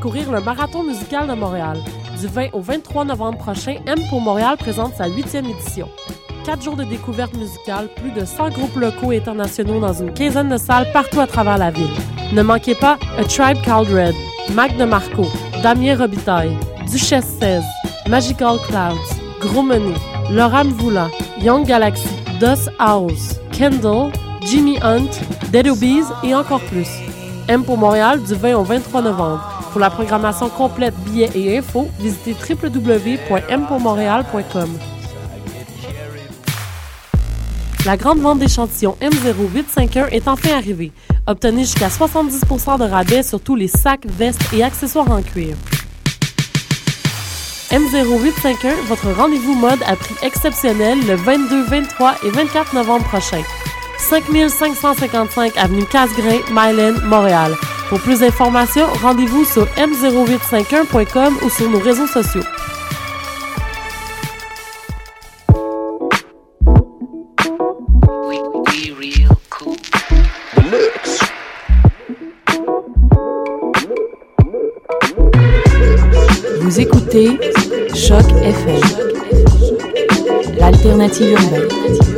Courir le Marathon musical de Montréal. Du 20 au 23 novembre prochain, M pour Montréal présente sa huitième édition. Quatre jours de découverte musicale, plus de 100 groupes locaux et internationaux dans une quinzaine de salles partout à travers la ville. Ne manquez pas A Tribe Called Red, Mac de Marco, Damien Robitaille, Duchesse 16, Magical Clouds, Gros Menu, Laura Mvoula, Young Galaxy, Dust House, Kendall, Jimmy Hunt, Dead Obies et encore plus. M pour Montréal du 20 au 23 novembre. Pour la programmation complète, billets et infos, visitez www.mpourmontréal.com. La grande vente d'échantillons M0851 est enfin arrivée. Obtenez jusqu'à 70% de rabais sur tous les sacs, vestes et accessoires en cuir. M0851, votre rendez-vous mode à prix exceptionnel le 22, 23 et 24 novembre prochain. 5555 avenue Casgrain, Mylène, Montréal. Pour plus d'informations, rendez-vous sur m0851.com ou sur nos réseaux sociaux. Vous écoutez Choc FM, l'alternative urbaine.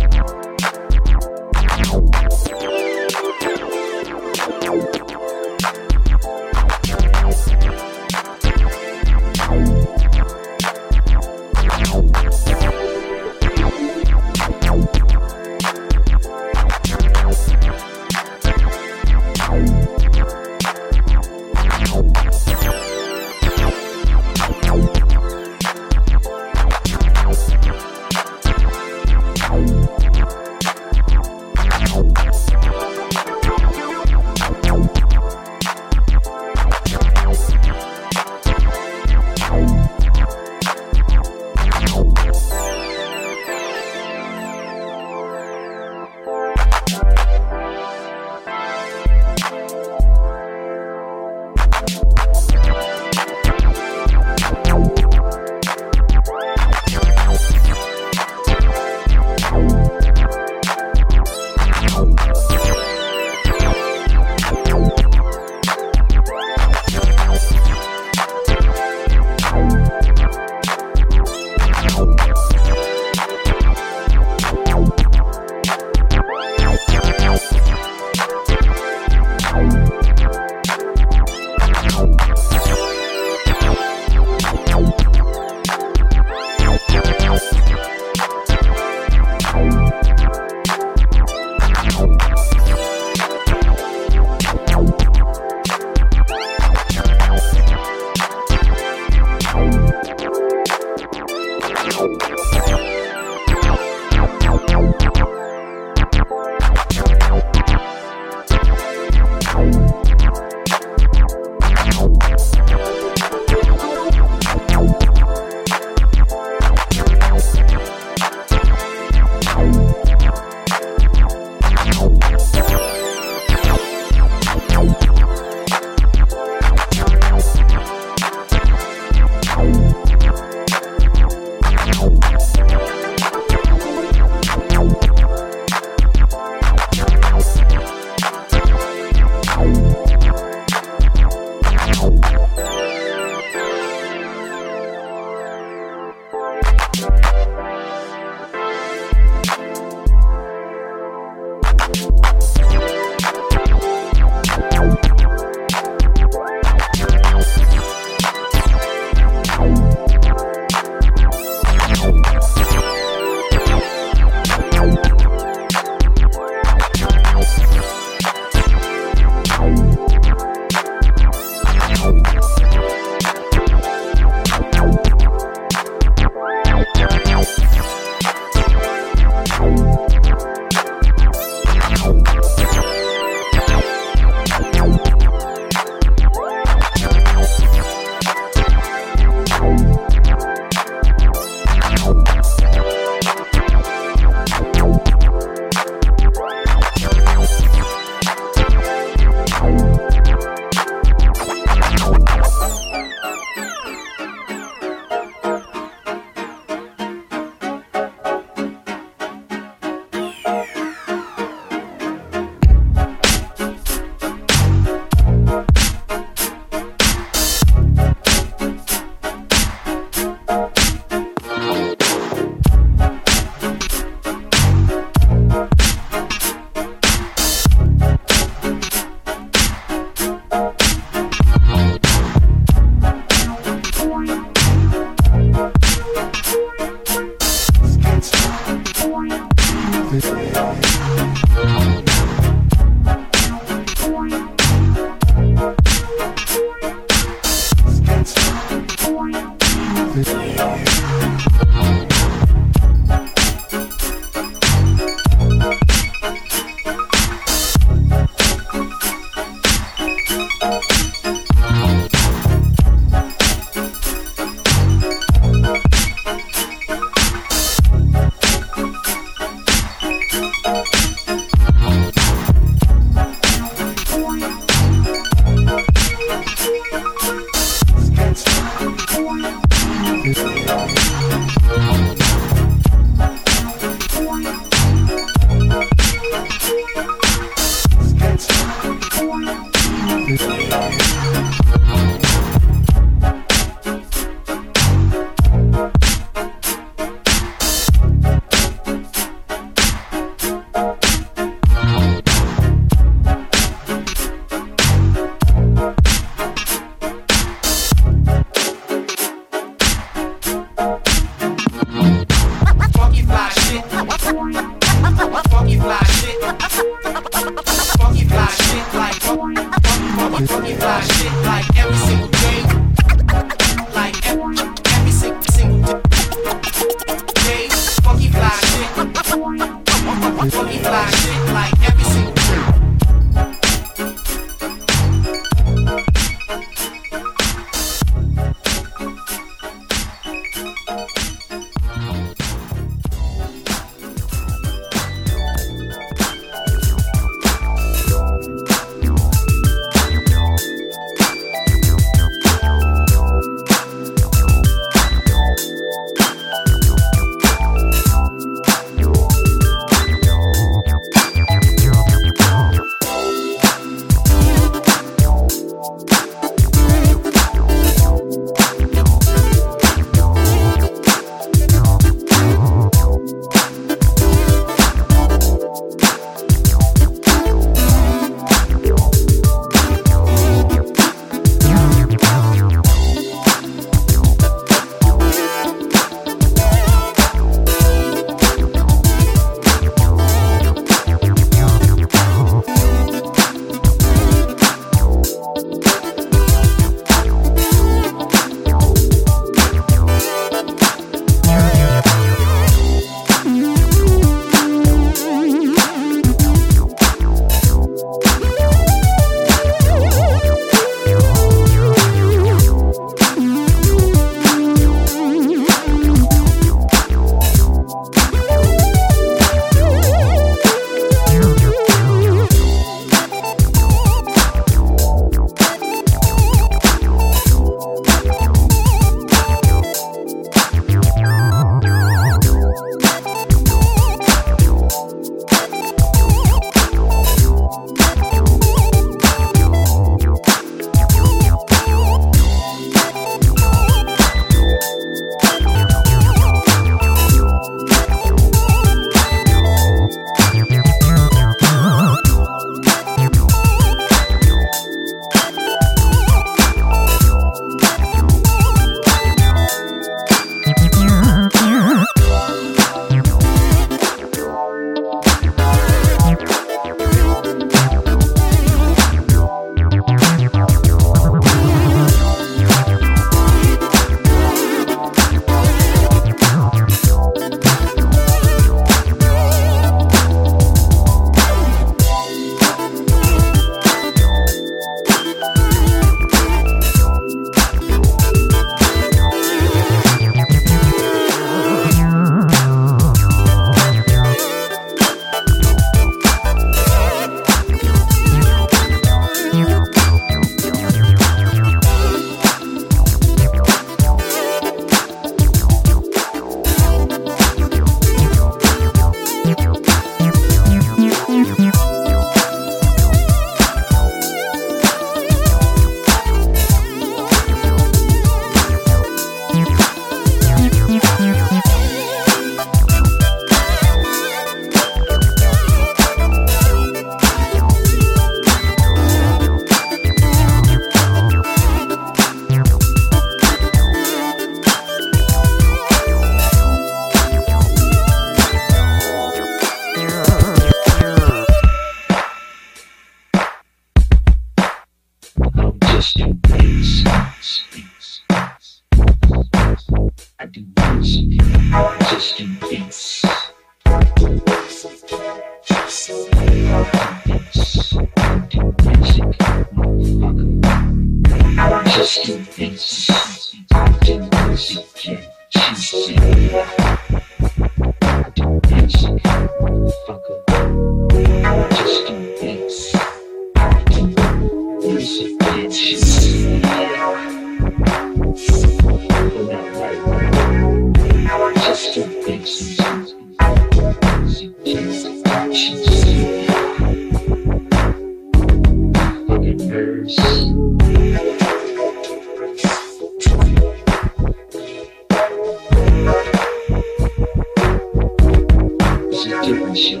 I'm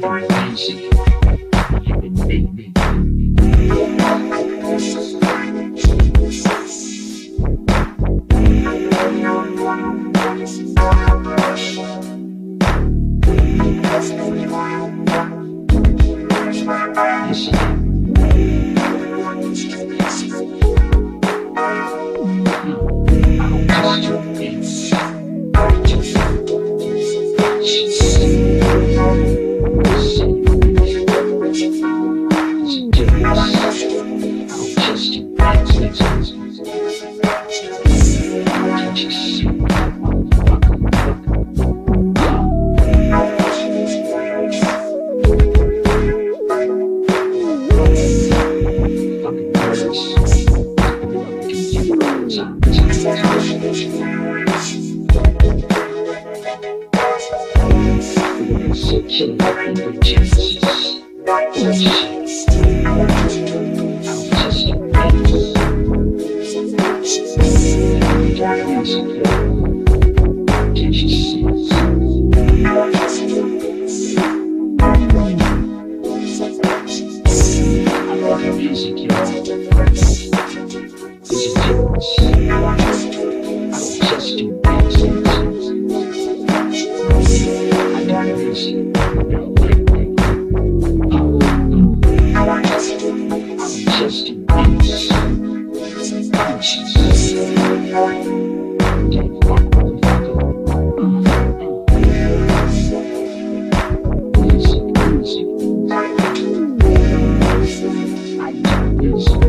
going to you. Records.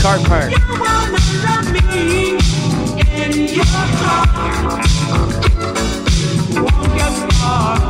car park. Car.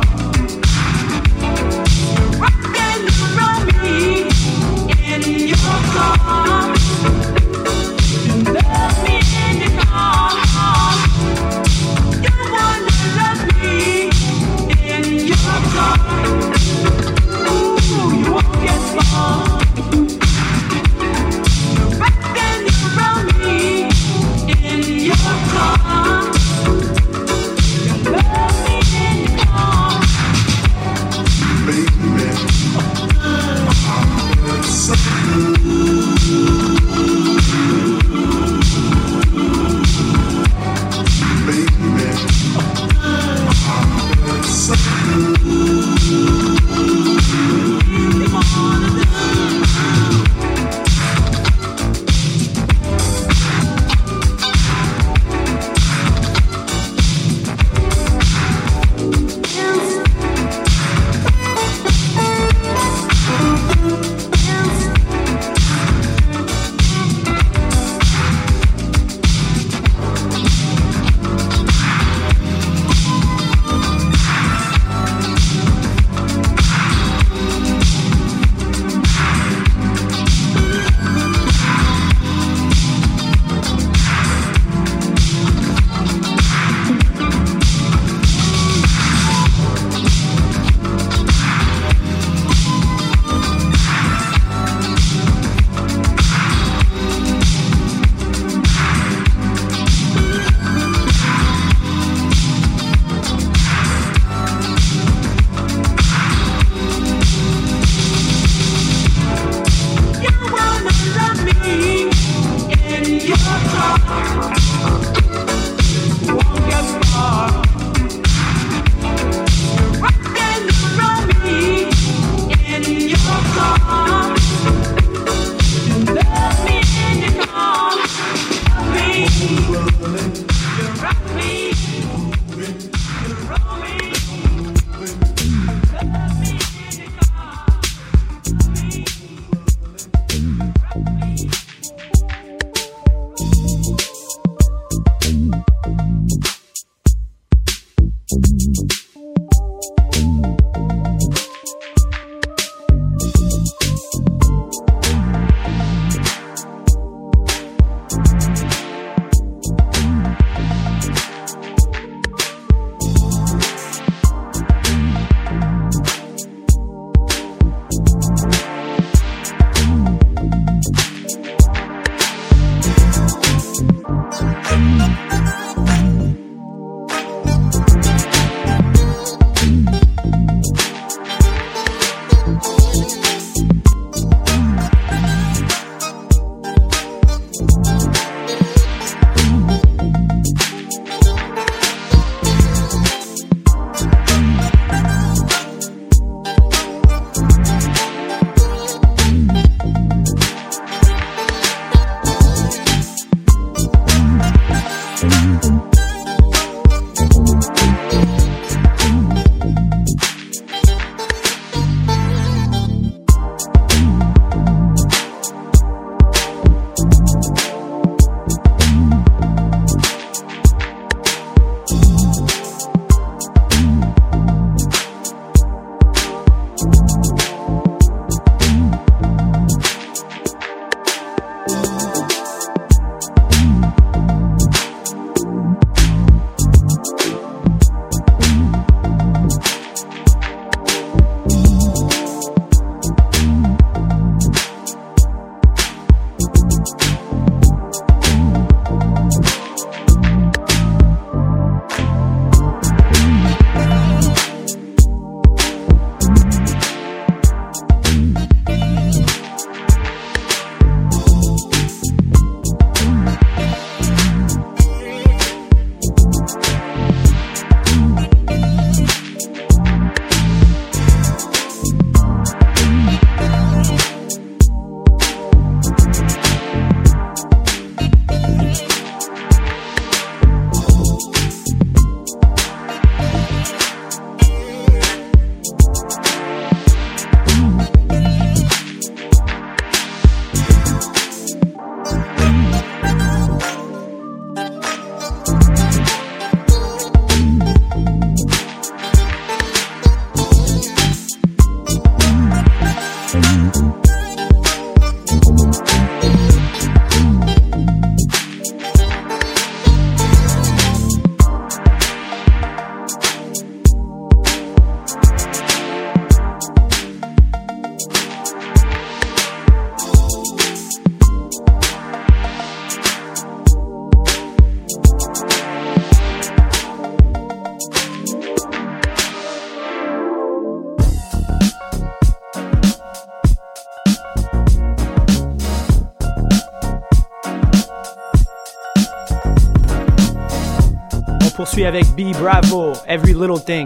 Poursuit avec B Bravo, Every Little Thing.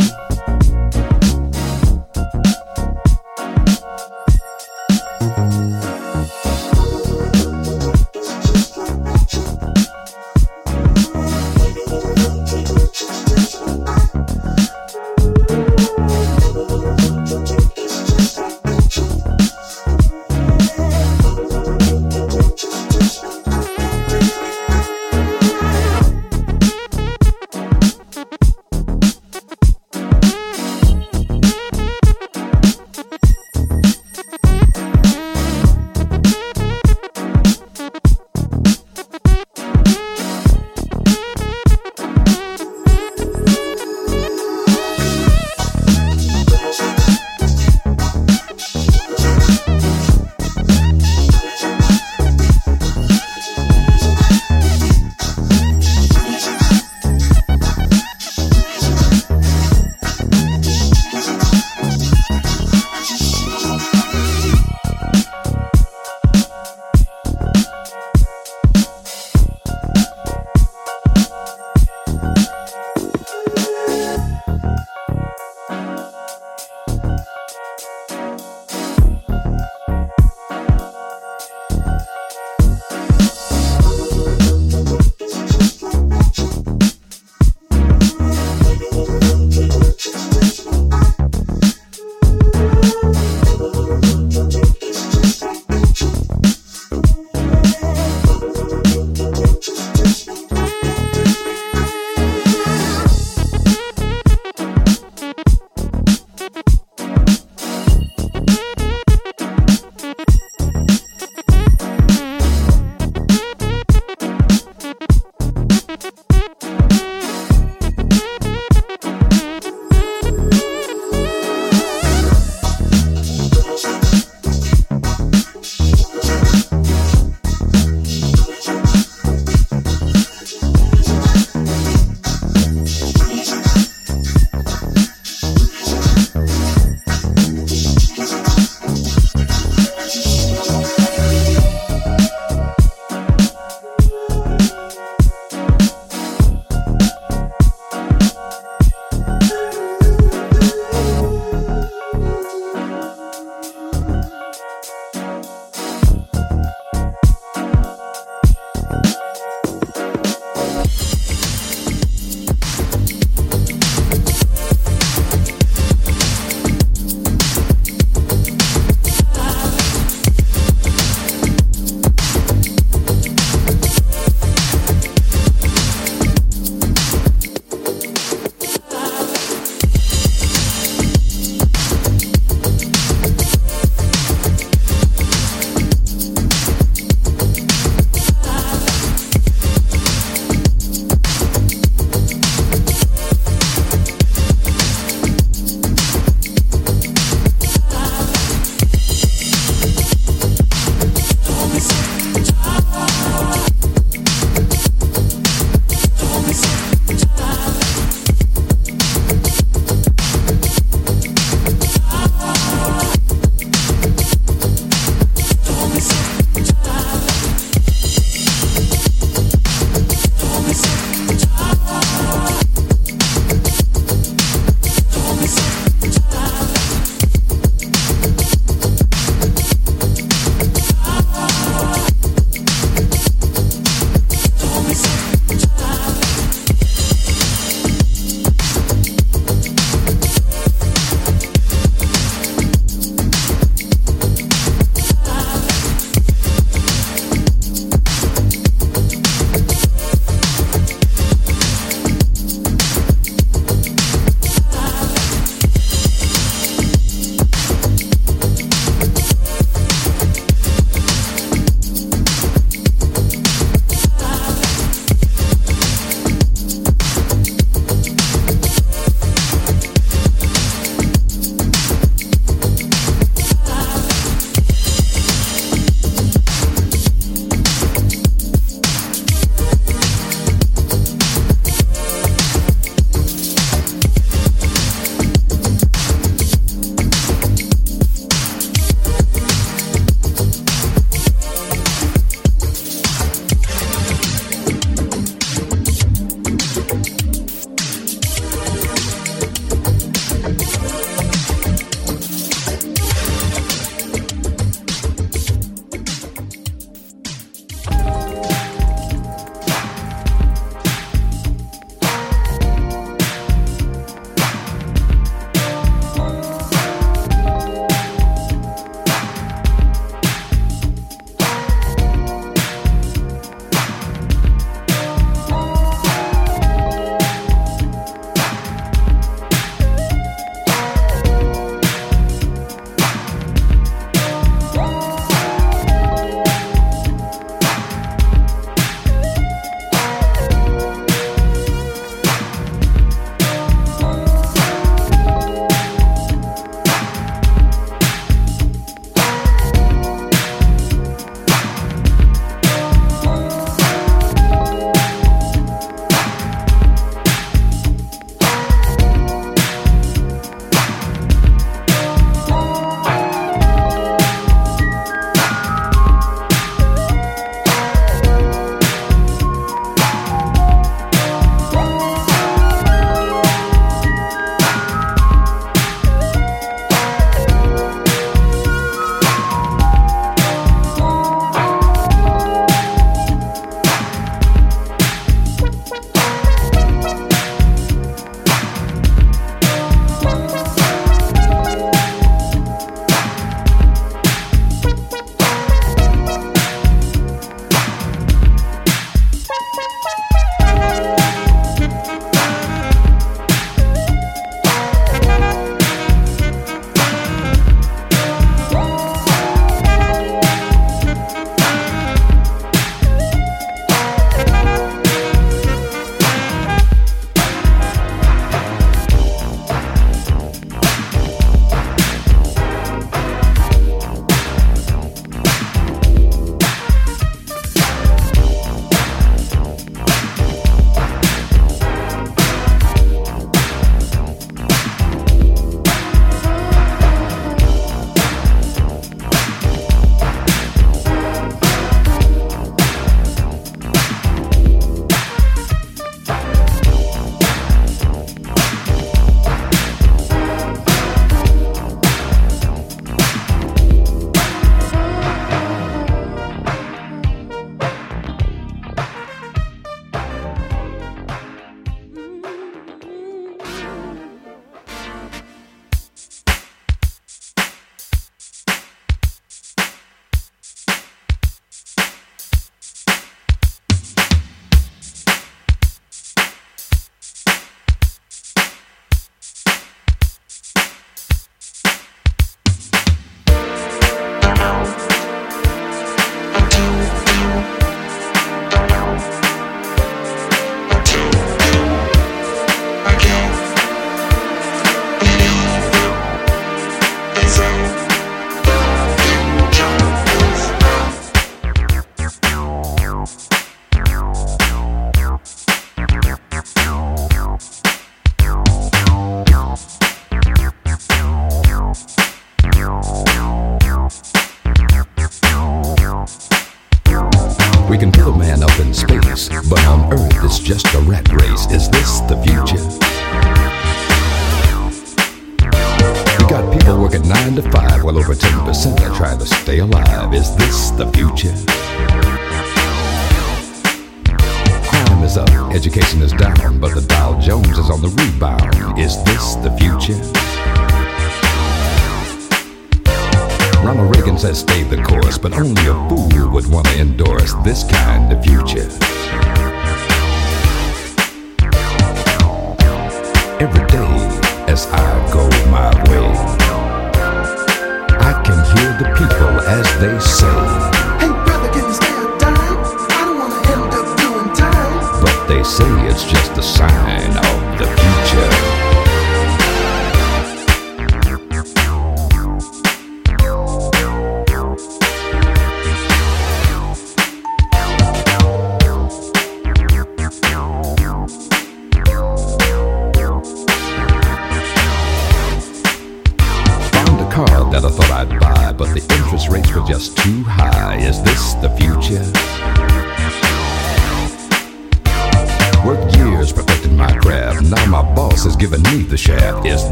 say it's just a sign of the future.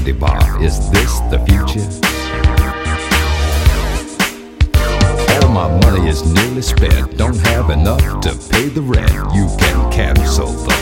candy bar. Is this the future? All my money is nearly spent. Don't have enough to pay the rent. You can cancel the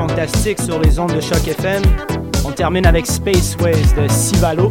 fantastique sur les ondes de choc FM. On termine avec Spaceways de Sivalo.